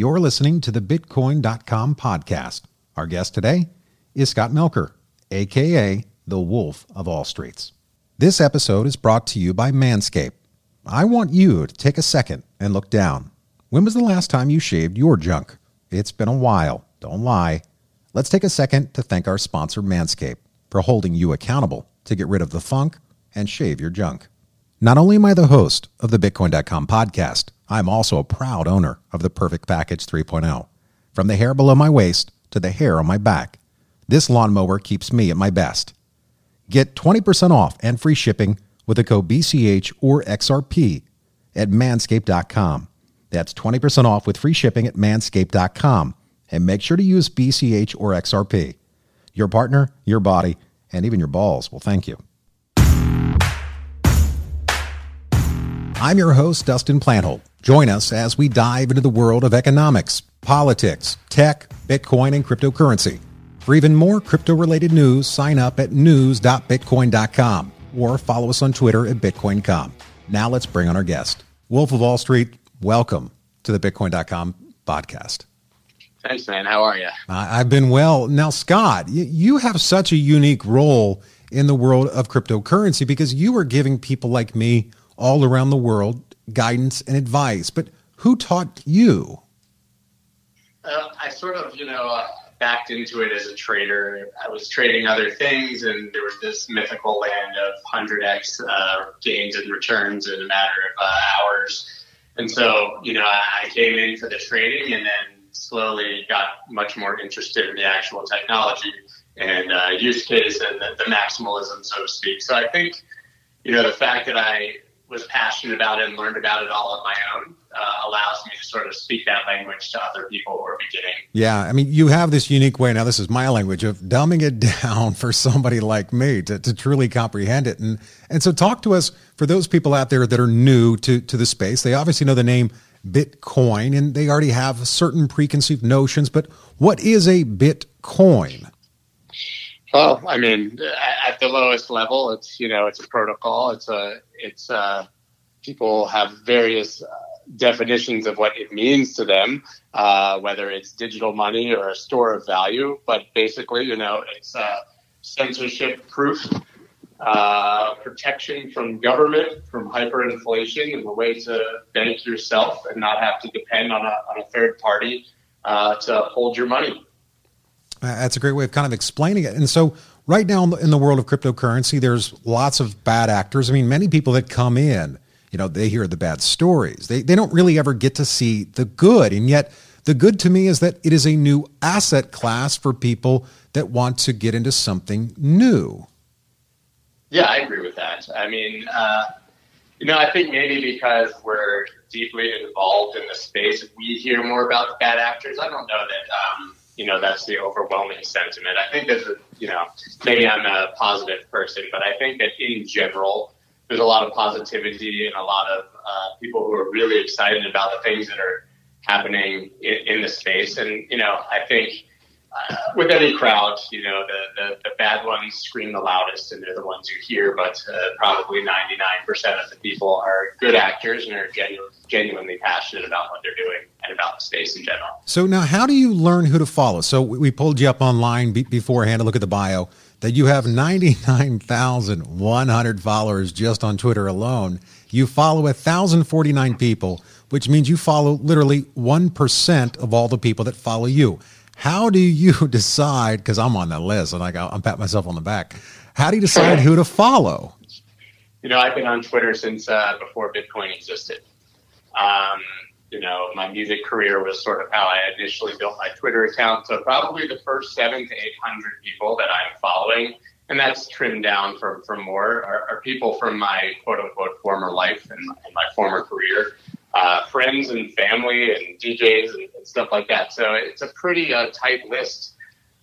You're listening to the Bitcoin.com podcast. Our guest today is Scott Melker, aka the Wolf of All Streets. This episode is brought to you by Manscaped. I want you to take a second and look down. When was the last time you shaved your junk? It's been a while, don't lie. Let's take a second to thank our sponsor, Manscaped, for holding you accountable to get rid of the funk and shave your junk. Not only am I the host of the Bitcoin.com podcast, I'm also a proud owner of the Perfect Package 3.0. From the hair below my waist to the hair on my back, this lawnmower keeps me at my best. Get 20% off and free shipping with the code BCH or XRP at manscaped.com. That's 20% off with free shipping at manscaped.com. And make sure to use BCH or XRP. Your partner, your body, and even your balls will thank you. I'm your host, Dustin Plantholt. Join us as we dive into the world of economics, politics, tech, Bitcoin, and cryptocurrency. For even more crypto related news, sign up at news.bitcoin.com or follow us on Twitter at Bitcoin.com. Now let's bring on our guest. Wolf of Wall Street, welcome to the Bitcoin.com podcast. Thanks, man. How are you? I've been well. Now, Scott, you have such a unique role in the world of cryptocurrency because you are giving people like me all around the world guidance and advice. But who taught you? Uh, I sort of, you know, uh, backed into it as a trader. I was trading other things, and there was this mythical land of 100x uh, gains and returns in a matter of uh, hours. And so, you know, I came in for the trading and then slowly got much more interested in the actual technology and uh, use case and the, the maximalism, so to speak. So I think, you know, the fact that I was passionate about it and learned about it all on my own uh, allows me to sort of speak that language to other people who are beginning. Yeah, I mean, you have this unique way. Now, this is my language of dumbing it down for somebody like me to, to truly comprehend it. And and so, talk to us for those people out there that are new to to the space. They obviously know the name Bitcoin, and they already have certain preconceived notions. But what is a Bitcoin? Well, I mean, at the lowest level, it's you know, it's a protocol. It's a it's uh, people have various uh, definitions of what it means to them, uh, whether it's digital money or a store of value. But basically, you know, it's uh, censorship proof, uh, protection from government, from hyperinflation, and a way to bank yourself and not have to depend on a, on a third party uh, to hold your money. That's a great way of kind of explaining it. And so, right now in the world of cryptocurrency, there's lots of bad actors. I mean, many people that come in, you know, they hear the bad stories. They, they don't really ever get to see the good. And yet, the good to me is that it is a new asset class for people that want to get into something new. Yeah, I agree with that. I mean, uh, you know, I think maybe because we're deeply involved in the space, we hear more about the bad actors. I don't know that. Um, you know, that's the overwhelming sentiment. I think there's a, you know, maybe I'm a positive person, but I think that in general, there's a lot of positivity and a lot of uh, people who are really excited about the things that are happening in, in the space. And, you know, I think uh, with any crowd, you know, the, the, the, bad ones scream the loudest and they're the ones you hear, but uh, probably 99% of the people are good actors and are genu- genuinely passionate about what they're doing and about the space in general. So now how do you learn who to follow? So we pulled you up online be- beforehand to look at the bio that you have 99,100 followers just on Twitter alone. You follow 1,049 people, which means you follow literally 1% of all the people that follow you. How do you decide? Because I'm on that list and I got, I'm pat myself on the back. How do you decide who to follow? You know, I've been on Twitter since uh, before Bitcoin existed. Um, you know, my music career was sort of how I initially built my Twitter account. So probably the first seven to eight hundred people that I'm following, and that's trimmed down from from more, are, are people from my quote unquote former life and, and my former career uh, friends and family and DJs and, and, stuff like that. So it's a pretty uh, tight list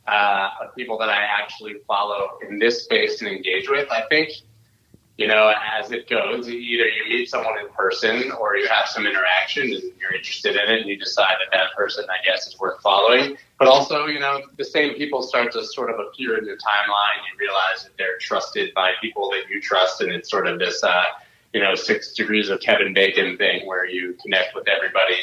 uh, of people that I actually follow in this space and engage with. I think, you know, as it goes, either you meet someone in person or you have some interaction and you're interested in it and you decide that that person, I guess, is worth following. But also, you know, the same people start to sort of appear in your timeline. You realize that they're trusted by people that you trust, and it's sort of this uh, you know, six degrees of Kevin Bacon thing where you connect with everybody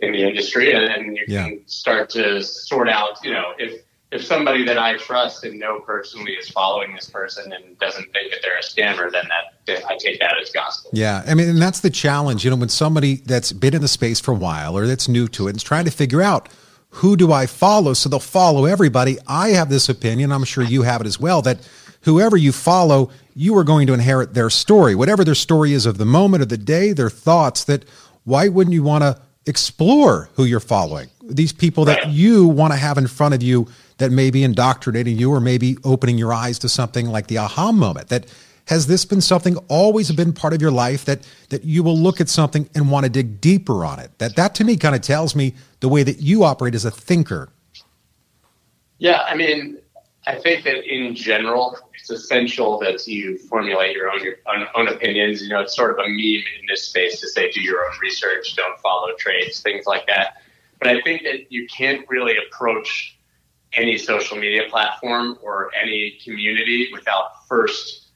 in the industry, and, and you Yeah. can start to sort out, you know, if if somebody that I trust and know personally is following this person and doesn't think that they're a scammer, then that, I take that as gospel. Yeah, I mean, and that's the challenge. You know, when somebody that's been in the space for a while or that's new to it it is trying to figure out who do I follow, so they'll follow everybody. I have this opinion. I'm sure you have it as well. That whoever you follow, you are going to inherit their story, whatever their story is of the moment of the day, their thoughts. That why wouldn't you want to explore who you're following? These people that you want to have in front of you that may be indoctrinating you or maybe opening your eyes to something like the aha moment that has this been something always been part of your life that that you will look at something and want to dig deeper on it that that to me kind of tells me the way that you operate as a thinker Yeah, I mean, I think that in general, it's essential that you formulate your own your own, own opinions. You know, it's sort of a meme in this space to say do your own research, don't follow trades, things like that. But I think that you can't really approach any social media platform or any community without first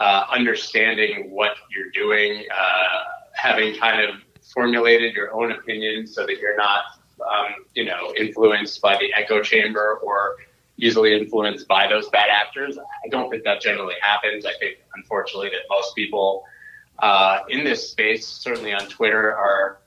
uh, understanding what you're doing, uh, having kind of formulated your own opinion so that you're not, um, you know, influenced by the echo chamber or easily influenced by those bad actors. I don't think that generally happens. I think, unfortunately, that most people uh, in this space, certainly on Twitter, are,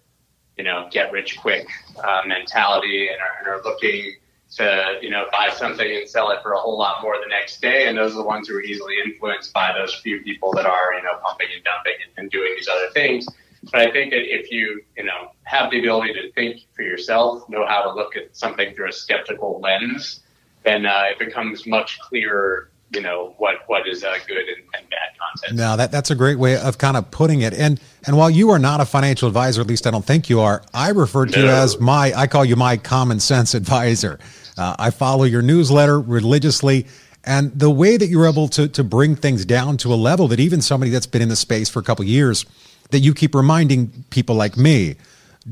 you know, get rich quick uh, mentality and are, and are looking to, you know, buy something and sell it for a whole lot more the next day. And those are the ones who are easily influenced by those few people that are, you know, pumping and dumping and, and doing these other things. But I think that if you, you know, have the ability to think for yourself, know how to look at something through a skeptical lens, then uh, it becomes much clearer, you know, what what is uh, good and, and bad content. now that that's a great way of kind of putting it. And and while you are not a financial advisor at least i don't think you are i refer to you as my i call you my common sense advisor. Uh, i follow your newsletter religiously and the way that you're able to to bring things down to a level that even somebody that's been in the space for a couple years that you keep reminding people like me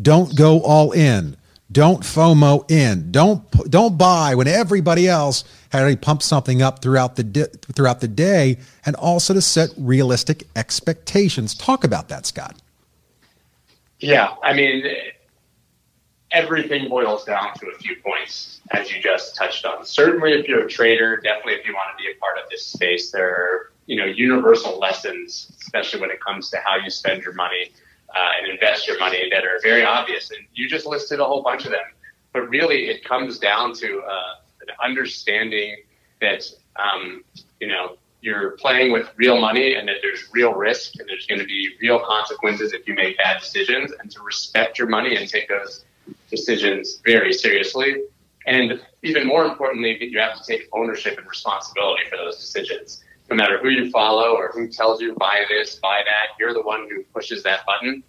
don't go all in don't fomo in. Don't don't buy when everybody else had already pumped something up throughout the di- throughout the day and also to set realistic expectations. Talk about that scott. Yeah, I mean, everything boils down to a few points, as you just touched on. Certainly, if you're a trader, definitely if you want to be a part of this space, there are you know universal lessons, especially when it comes to how you spend your money uh, and invest your money, that are very obvious. And you just listed a whole bunch of them, but really, it comes down to uh, an understanding that um, you know you're playing with real money and that there's real risk and there's going to be real consequences if you make bad decisions and to respect your money and take those decisions very seriously. And even more importantly, you have to take ownership and responsibility for those decisions. No matter who you follow or who tells you buy this, buy that, you're the one who pushes that button.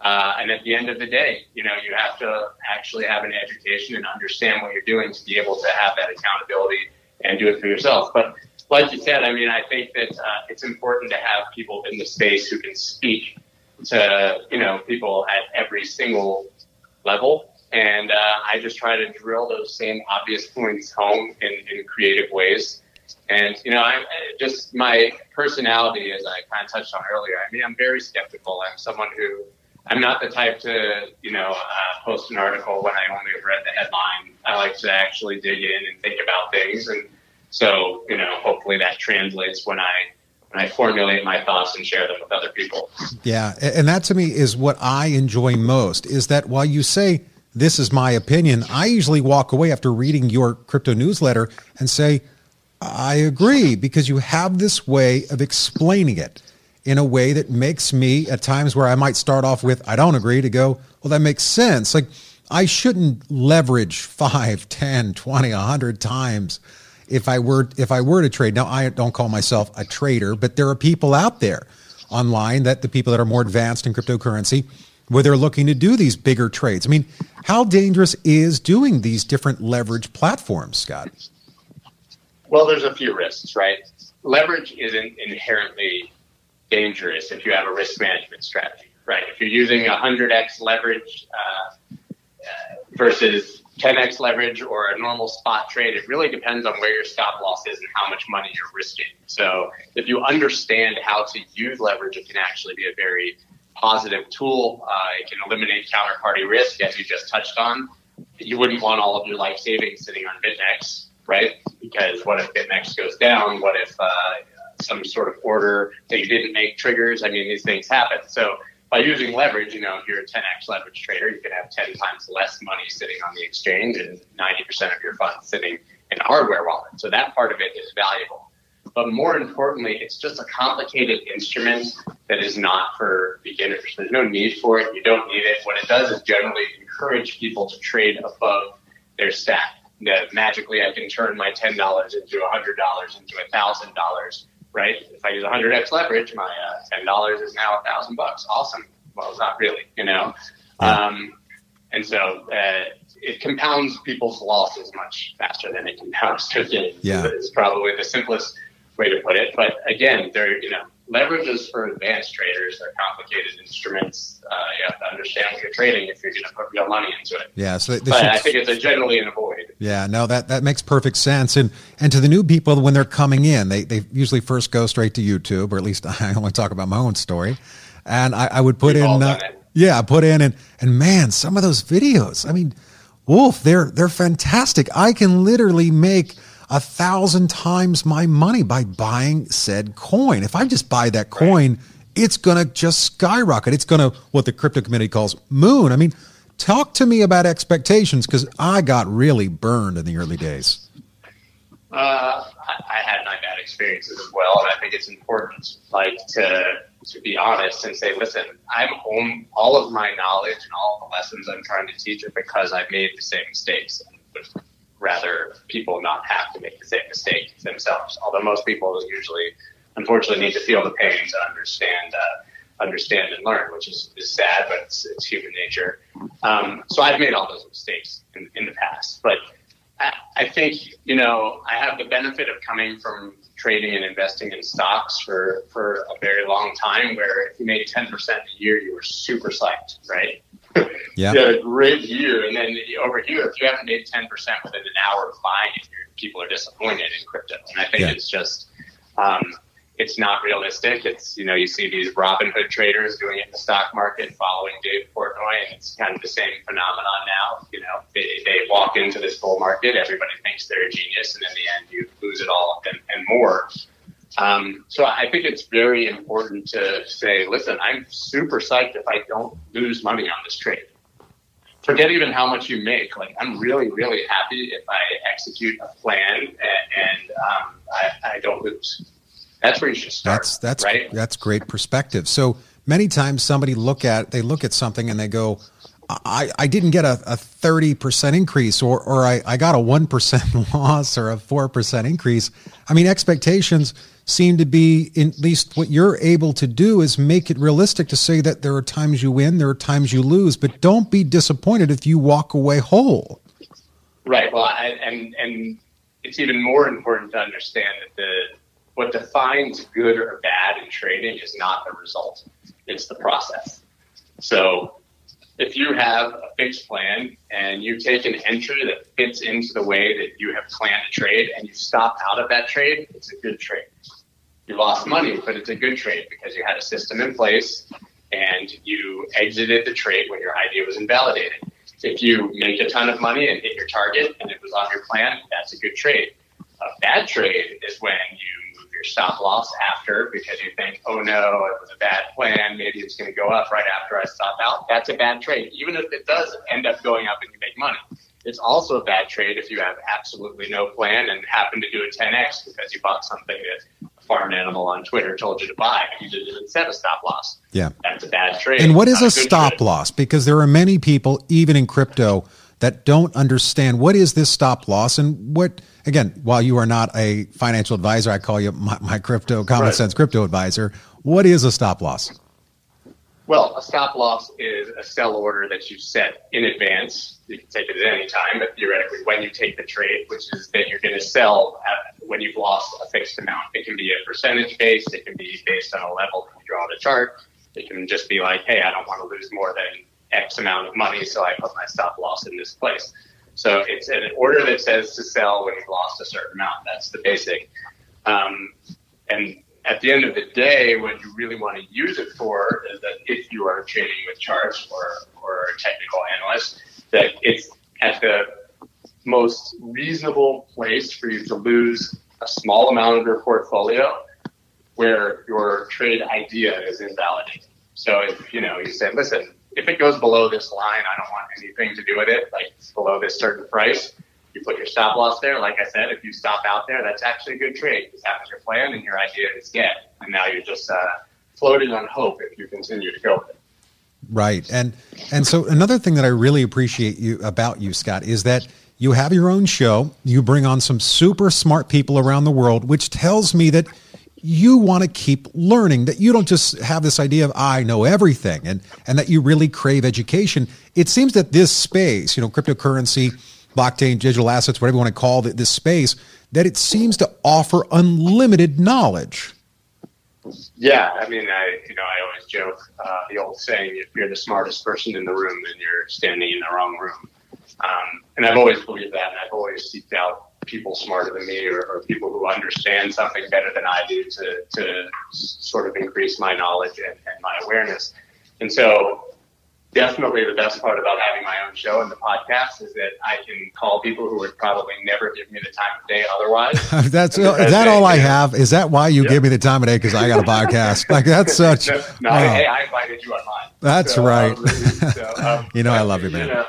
Uh, and at the end of the day, you know, you have to actually have an education and understand what you're doing to be able to have that accountability and do it for yourself. But like you said, I mean, I think that uh, it's important to have people in the space who can speak to, you know, people at every single level. And uh, I just try to drill those same obvious points home in, in creative ways. And, you know, I'm just my personality, as I kind of touched on earlier. I mean, I'm very skeptical. I'm someone who I'm not the type to, you know, uh, post an article when I only read the headline. I like to actually dig in and think about things. And so, you know, hopefully that translates when I when I formulate my thoughts and share them with other people. Yeah, and that to me is what I enjoy most is that while you say this is my opinion, I usually walk away after reading your crypto newsletter and say I agree because you have this way of explaining it in a way that makes me at times where I might start off with I don't agree to go, well that makes sense. Like I shouldn't leverage 5, 10, 20, 100 times if I were if I were to trade. Now I don't call myself a trader, but there are people out there online that the people that are more advanced in cryptocurrency where they're looking to do these bigger trades. I mean, how dangerous is doing these different leverage platforms, Scott? Well, there's a few risks, right? Leverage isn't inherently dangerous if you have a risk management strategy, right? If you're using 100x leverage uh, uh, versus 10x leverage or a normal spot trade, it really depends on where your stop loss is and how much money you're risking. So if you understand how to use leverage, it can actually be a very positive tool. Uh, it can eliminate counterparty risk, as you just touched on. You wouldn't want all of your life savings sitting on BitMEX, right? Because what if BitMEX goes down? What if uh, some sort of order that you didn't make triggers? I mean, these things happen. So by using leverage, you know, if you're a 10x leverage trader, you can have 10 times less money sitting on the exchange and 90% of your funds sitting in a hardware wallet. So that part of it is valuable. But more importantly, it's just a complicated instrument that is not for beginners. There's no need for it. You don't need it. What it does is generally encourage people to trade above their stack. That magically I can turn my $10 into a $100 into a $1,000 right? If I use 100x leverage, my uh, ten dollars is now a thousand bucks. Awesome. Well, it's not really, you know. Um, and so uh, it compounds people's losses much faster than it compounds their gains. Yeah, is probably the simplest way to put it. But again, they're you know leverages for advanced traders. They're complicated instruments. Uh, you have to understand what you're trading if you're going to put real money into it. Yeah, so they, but should, I think it's a generally an avoid. Yeah, no, that, that makes perfect sense. And and to the new people when they're coming in, they they usually first go straight to YouTube, or at least I only talk about my own story. And I, I would put We've in, uh, yeah, put in, and and man, some of those videos. I mean, Wolf, they're they're fantastic. I can literally make a thousand times my money by buying said coin. If I just buy that coin, right. it's going to just skyrocket. It's going to, what the crypto committee calls moon. I mean, talk to me about expectations because I got really burned in the early days. Uh, I, I, had my bad experiences as well, and I think it's important, like to to be honest and say, listen, I'm home. All of my knowledge and all the lessons I'm trying to teach are because I've made the same mistakes rather people not have to make the same mistake themselves. Although most people usually, unfortunately, need to feel the pain to understand, uh, understand and learn, which is, is sad, but it's, it's human nature. Um, so I've made all those mistakes in, in the past, but I, I think you know I have the benefit of coming from trading and investing in stocks for for a very long time. Where if you made ten percent a year, you were super psyched, right? Yeah. you had a great year. And then over here, if you haven't made 10% within an hour of buying it, people are disappointed in crypto. And I think yeah. it's just, um, it's not realistic. It's, you know, you see these Robinhood traders doing it in the stock market, following Dave Portnoy, and it's kind of the same phenomenon now. You know, they, they walk into this bull market, everybody thinks they're a genius, and in the end, you lose it all and, and more. Um, so I think it's very important to say, listen, I'm super psyched if I don't lose money on this trade. Forget even how much you make. Like I'm really, really happy if I execute a plan and, and um, I, I, don't lose. That's where you should start. That's that's right? that's great perspective. So many times somebody look at they look at something and they go, I, I didn't get a, a 30% increase or, or I, I got a 1% loss or a 4% increase. I mean, expectations seem to be, at least what you're able to do is make it realistic to say that there are times you win, there are times you lose, but don't be disappointed if you walk away whole. Right. Well, I, and, and it's even more important to understand that the, what defines good or bad in trading is not the result. It's the process. So if you have a fixed plan and you take an entry that fits into the way that you have planned to trade and you stop out of that trade, it's a good trade. You lost money, but it's a good trade because you had a system in place and you exited the trade when your idea was invalidated. If you make a ton of money and hit your target and it was on your plan, that's a good trade. A bad trade is when you move your stop loss after because you think, oh no, it was a bad plan. Maybe it's going to go up right after I stop out. That's a bad trade. Even if it does end up going up and you make money. It's also a bad trade if you have absolutely no plan and happen to do a 10x because you bought something that farm animal on Twitter told you to buy. You didn't set a stop loss. Yeah. That's a bad trade. And what is a, a stop trade. loss? Because there are many people, even in crypto, that don't understand what is this stop loss and what – again, while you are not a financial advisor, I call you my, my crypto common right. sense crypto advisor. What is a stop loss? Well, a stop loss is a sell order that you set in advance. You can take it at any time, but theoretically, when you take the trade, which is that you're going to sell at, when you've lost a fixed amount. It can be a percentage based. It can be based on a level that you draw a chart. It can just be like, hey, I don't want to lose more than X amount of money, so I put my stop loss in this place. So it's an order that says to sell when you've lost a certain amount. That's the basic. Um, and at the end of the day, what you really want to use it for is that if you are trading with charts or, or a technical analyst, that it's at the most reasonable place for you to lose a small amount of your portfolio where your trade idea is invalidated. So if you know you said, listen, if it goes below this line, I don't want anything to do with it, like below this certain price. You put your stop loss there. Like I said, if you stop out there, that's actually a good trade because that was your plan and your idea is get. And now you're just uh, floating on hope if you continue to go with it. Right. And and so another thing that I really appreciate you about you, Scott, is that you have your own show. You bring on some super smart people around the world, which tells me that you want to keep learning that you don't just have this idea of i know everything and and that you really crave education. It seems that this space you know cryptocurrency blockchain digital assets whatever you want to call it, this space that it seems to offer unlimited knowledge. Yeah i mean i you know i always joke uh, the old saying if you're the smartest person in the room then you're standing in the wrong room. Um, and i've always believed that and i've always seeked out people smarter than me or, or, people who understand something better than I do to, to sort of increase my knowledge and, and, my awareness. And so definitely the best part about having my own show and the podcast is that I can call people who would probably never give me the time of day otherwise. that's is that all I have? Is that why you give me the time of day? Because I got a podcast. like that's such. no, no oh. hey, I invited you on mine. That's so, right. Um, so, um, you know, I love you, man. You know,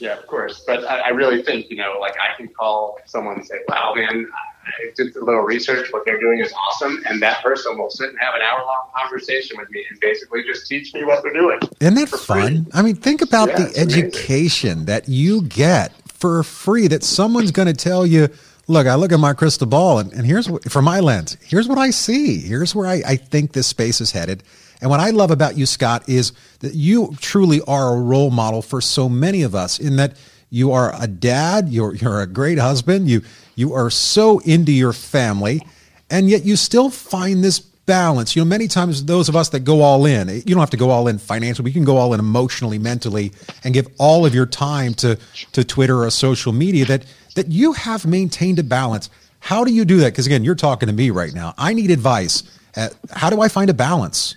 yeah, of course. But I, I, really think, you know, like I can call someone and say, wow, man, I did a little research. What they're doing is awesome. And that person will sit and have an hour long conversation with me and basically just teach me what they're doing. Isn't that fun? Free. I mean, think about yeah, the education amazing. that you get for free that someone's going to tell you, look, I look at my crystal ball and, and here's what, from my lens, here's what I see. Here's where I, I think this space is headed. And what I love about you, Scott, is that you truly are a role model for so many of us in that you are a dad, you're, you're a great husband, you, you are so into your family, and yet you still find this balance. You know, many times those of us that go all in, you don't have to go all in financially, you can go all in emotionally, mentally, and give all of your time to, to Twitter or social media that, that you have maintained a balance. How do you do that? Because again, you're talking to me right now. I need advice. Uh, how do I find a balance?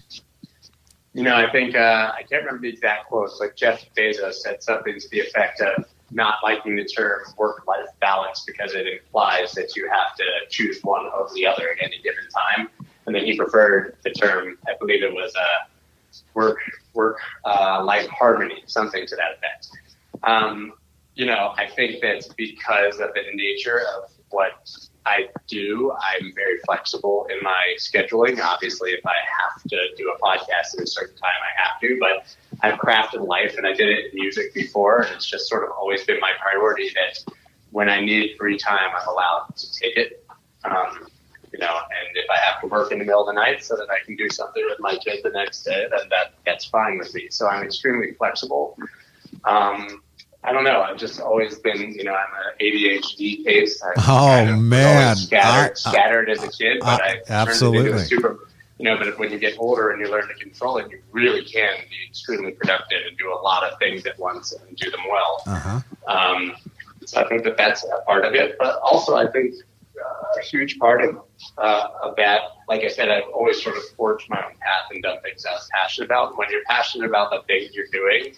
You know, I think uh, I can't remember the exact quote, but Jeff Bezos said something to the effect of not liking the term work-life balance because it implies that you have to choose one over the other at any given time. And then he preferred the term, I believe it was uh, work work uh, life harmony, something to that effect. Um, you know, I think that's because of the nature of what I do. I'm very flexible in my scheduling. Obviously, if I have to do a podcast at a certain time, I have to. But I've crafted life, and I did it in music before, and it's just sort of always been my priority that when I need free time, I'm allowed to take it. Um, you know, and if I have to work in the middle of the night so that I can do something with my kid the next day, then that that's fine with me. So I'm extremely flexible. Um, I don't know. I've just always been, you know, I'm an ADHD case. I oh kind of man, scattered, I, scattered as a kid, but I, I absolutely super. You know, but when you get older and you learn to control it, you really can be extremely productive and do a lot of things at once and do them well. Uh-huh. Um, so I think that that's a part of it, but also I think uh, a huge part of uh, of that, like I said, I've always sort of forged my own path and done things I was passionate about. When you're passionate about the things you're doing,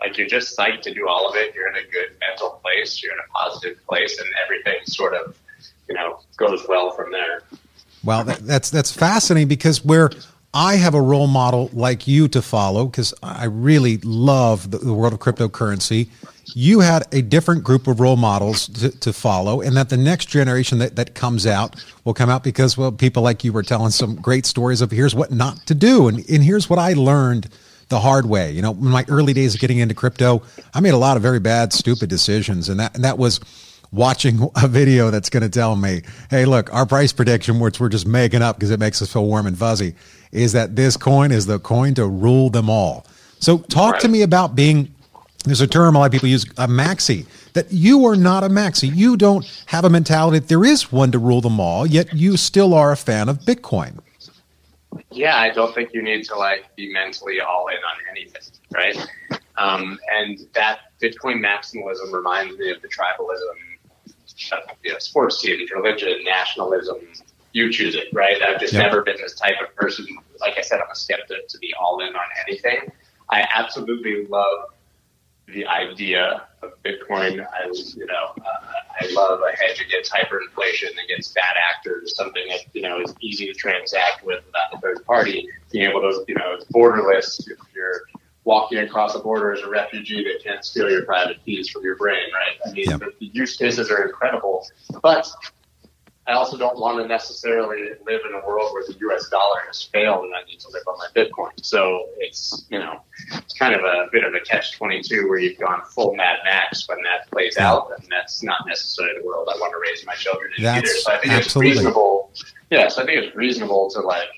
like you're just psyched to do all of it. You're in a good mental place. You're in a positive place, and everything sort of, you know, goes well from there. Well, that, that's that's fascinating because where I have a role model like you to follow because I really love the, the, world of cryptocurrency. You had a different group of role models to, to, follow, and that the next generation that, that comes out will come out because, well, people like you were telling some great stories of here's what not to do. And, and here's what I learned the hard way. You know, in my early days of getting into crypto, I made a lot of very bad, stupid decisions, and that and that was watching a video that's going to tell me, "Hey, look, our price prediction, which we're just making up because it makes us feel warm and fuzzy, is that this coin is the coin to rule them all." So, talk right. to me about being. There's a term a lot of people use, a maxi. That you are not a maxi. You don't have a mentality that there is one to rule them all. Yet you still are a fan of Bitcoin yeah, I don't think you need to like be mentally all in on anything, right? Um, and that Bitcoin maximalism reminds me of the tribalism, of, you know, sports teams, religion, nationalism, you choose it, right? I've just yep. never been this type of person. Like I said, I'm a skeptic to be all in on anything. I absolutely love the idea of Bitcoin. I, you know, uh, I love a hedge against hyperinflation, against bad actors, something that you know is easy to transact with without a third party. Being able to, you know, it's borderless. If you're walking across the border as a refugee, they can't steal your private keys from your brain, right? I mean, yep. the, the use cases are incredible, but I also don't want to necessarily live in a world where the U.S. dollar has failed and I need to live on my Bitcoin. So it's you know it's kind of a bit of a catch twenty two where you've gone full Mad Max when that plays out, and that's not necessarily the world I want to raise my children in that's either. So I think absolutely. it's reasonable. Yeah, so I think it's reasonable to like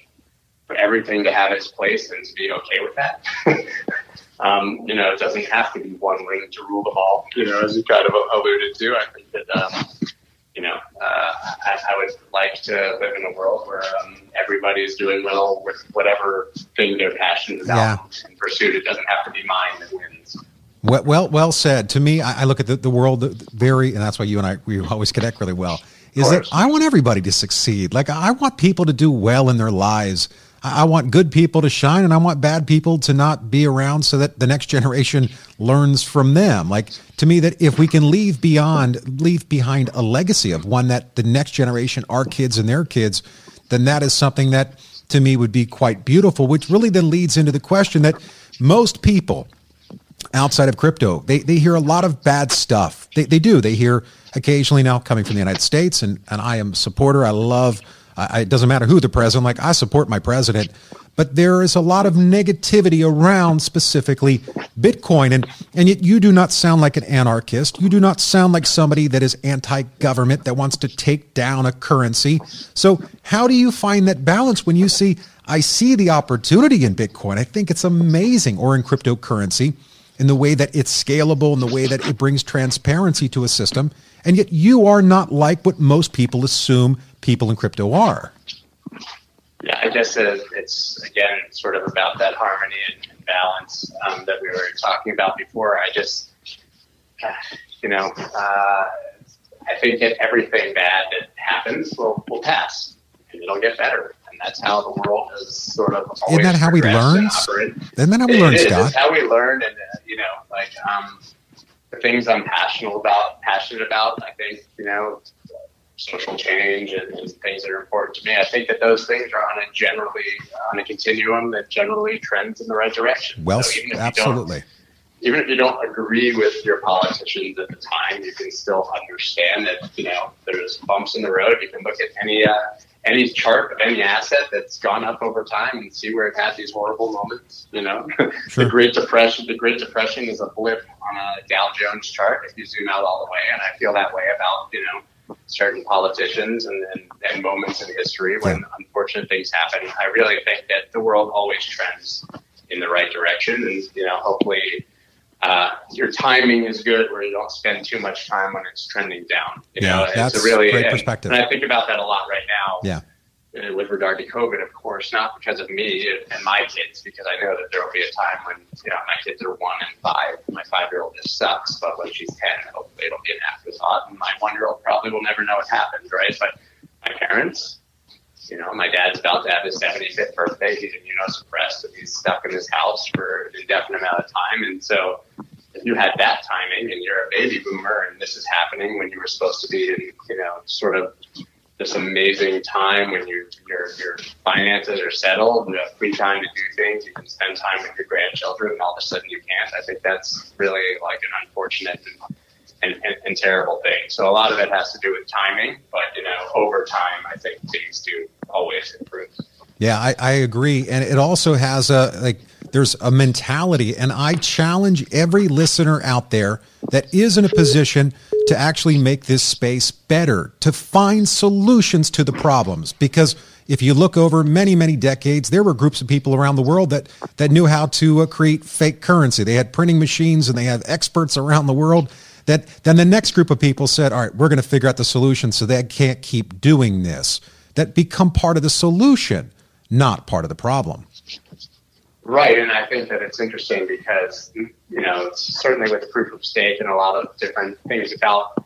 for everything to have its place and to be okay with that. um, you know, it doesn't have to be one ring to rule them all. You know, as you kind of alluded to, I think that. Um, you know, uh, I, I, would like to live in a world where um, everybody's doing well with whatever thing they're passionate about yeah. and pursuit. It doesn't have to be mine that wins. Well, well, well said. To me, I, I look at the, the world very, and that's why you and I we always connect really well. Is that I want everybody to succeed. Like I want people to do well in their lives. I want good people to shine and I want bad people to not be around so that the next generation learns from them. Like to me that if we can leave beyond leave behind a legacy of one that the next generation, our kids and their kids, then that is something that to me would be quite beautiful, which really then leads into the question that most people outside of crypto, they, they hear a lot of bad stuff. They, they do. They hear occasionally now coming from the United States and, and I am a supporter. I love I, it doesn't matter who the president. Like I support my president, but there is a lot of negativity around specifically Bitcoin, and and yet you do not sound like an anarchist. You do not sound like somebody that is anti-government that wants to take down a currency. So how do you find that balance when you see? I see the opportunity in Bitcoin. I think it's amazing, or in cryptocurrency, in the way that it's scalable, in the way that it brings transparency to a system. And yet you are not like what most people assume people in crypto are. Yeah, I guess it's again sort of about that harmony and balance um, that we were talking about before. I just, you know, uh, I think that everything bad that happens will, will pass and it'll get better. And that's how the world is sort of Isn't that how we learn? Isn't that how we it learn, is. Scott? It's how we learn, and uh, you know, like um, the things I'm passionate about, passionate about. I think you know, social change and, and, things that are important to me. I think that those things are on a generally on a continuum that generally trends in the right direction. Well, so absolutely. Even if you don't agree with your politicians at the time, you can still understand that you know there's bumps in the road. You can look at any uh, any chart of any asset that's gone up over time and see where it had these horrible moments. You know, sure. the Great Depression. The Great Depression is a blip on a Dow Jones chart if you zoom out all the way, and I feel that way about you know certain politicians and, and, and moments in history when yeah. unfortunate things happen. I really think that the world always trends in the right direction, and you know, hopefully, uh, your timing is good where you don't spend too much time when it's trending down. You yeah, know, that's it's a really great perspective. And I think about that a lot right now. Yeah. Uh, with regard to COVID, of course, not because of me and my kids, because I know that there will be a time when you know my kids are one and five. My five-year-old just sucks, but when she's ten, hopefully it'll be an afterthought. And my one-year-old probably will never know what happened, right? But my parents, you know, my dad's about to have his 75th birthday. He's immunosuppressed and he's stuck in his house for an indefinite amount of time. And so, if you had that timing and you're a baby boomer and this is happening when you were supposed to be in, you know, sort of this amazing time when you, your your finances are settled, you have free time to do things, you can spend time with your grandchildren, and all of a sudden you can't. I think that's really like an unfortunate and, and, and, terrible thing. So a lot of it has to do with timing, but you know, over time, I think things do always improve. Yeah, I, I agree, and it also has a like there's a mentality, and I challenge every listener out there that is in a position to actually make this space better, to find solutions to the problems. Because if you look over many, many decades, there were groups of people around the world that, that knew how to uh, create fake currency. They had printing machines and they had experts around the world that then the next group of people said, all right, we're going to figure out the solution so they can't keep doing this. That become part of the solution, not part of the problem. Right, and I think that it's interesting because you know certainly with proof of stake and a lot of different things about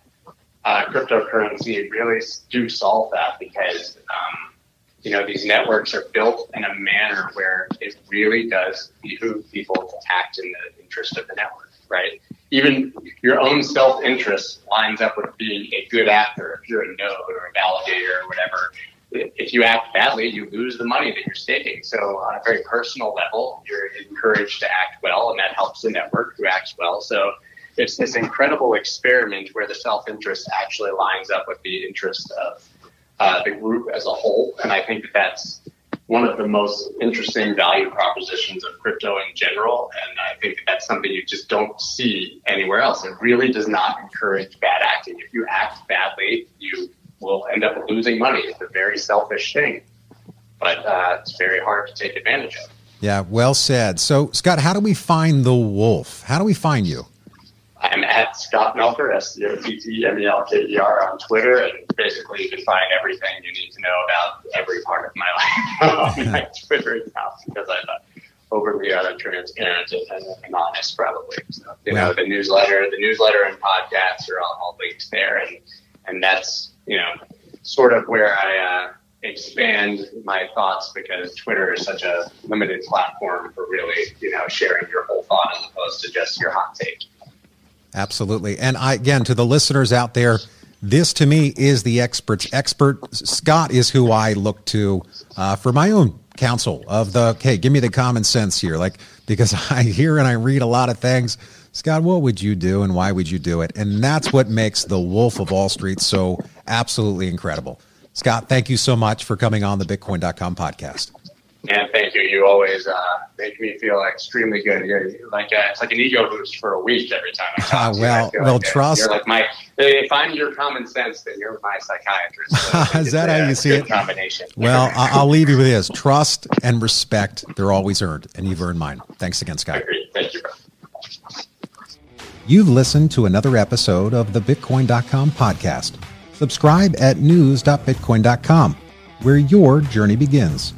uh, cryptocurrency really do solve that because um, you know these networks are built in a manner where it really does behoove people to act in the interest of the network, right? Even your own self-interest lines up with being a good actor if you're a node or a validator or whatever. If you act badly, you lose the money that you're staking. So, on a very personal level, you're encouraged to act well, and that helps the network who acts well. So, it's this incredible experiment where the self interest actually lines up with the interest of uh, the group as a whole. And I think that that's one of the most interesting value propositions of crypto in general. And I think that that's something you just don't see anywhere else. It really does not encourage bad acting. If you act badly, you will end up losing money. It's a very selfish thing, but uh, it's very hard to take advantage of. Yeah, well said. So, Scott, how do we find the wolf? How do we find you? I'm at Scott Melker, S C O T T M E L K E R on Twitter, and basically you can find everything you need to know about every part of my life on my Twitter account because I'm overly uh, transparent and, and honest, probably. So, you know, the newsletter, the newsletter and podcasts are all, all linked there, and and that's you know sort of where I. Uh, expand my thoughts because Twitter is such a limited platform for really, you know, sharing your whole thought as opposed to just your hot take. Absolutely. And I, again, to the listeners out there, this to me is the expert's expert. Scott is who I look to uh, for my own counsel of the, hey, give me the common sense here. Like, because I hear and I read a lot of things. Scott, what would you do and why would you do it? And that's what makes the Wolf of All Street so absolutely incredible. Scott, thank you so much for coming on the Bitcoin.com podcast. And thank you. You always uh, make me feel extremely good. You're like uh, it's like an ego boost for a week every time. I talk uh, well, well, like trust. You're like my. If I'm your common sense, then you're my psychiatrist. So Is that how you see it? Combination. Well, I'll leave you with this: trust and respect. They're always earned, and you've earned mine. Thanks again, Scott. Thank you. Bro. You've listened to another episode of the Bitcoin.com podcast. Subscribe at news.bitcoin.com, where your journey begins.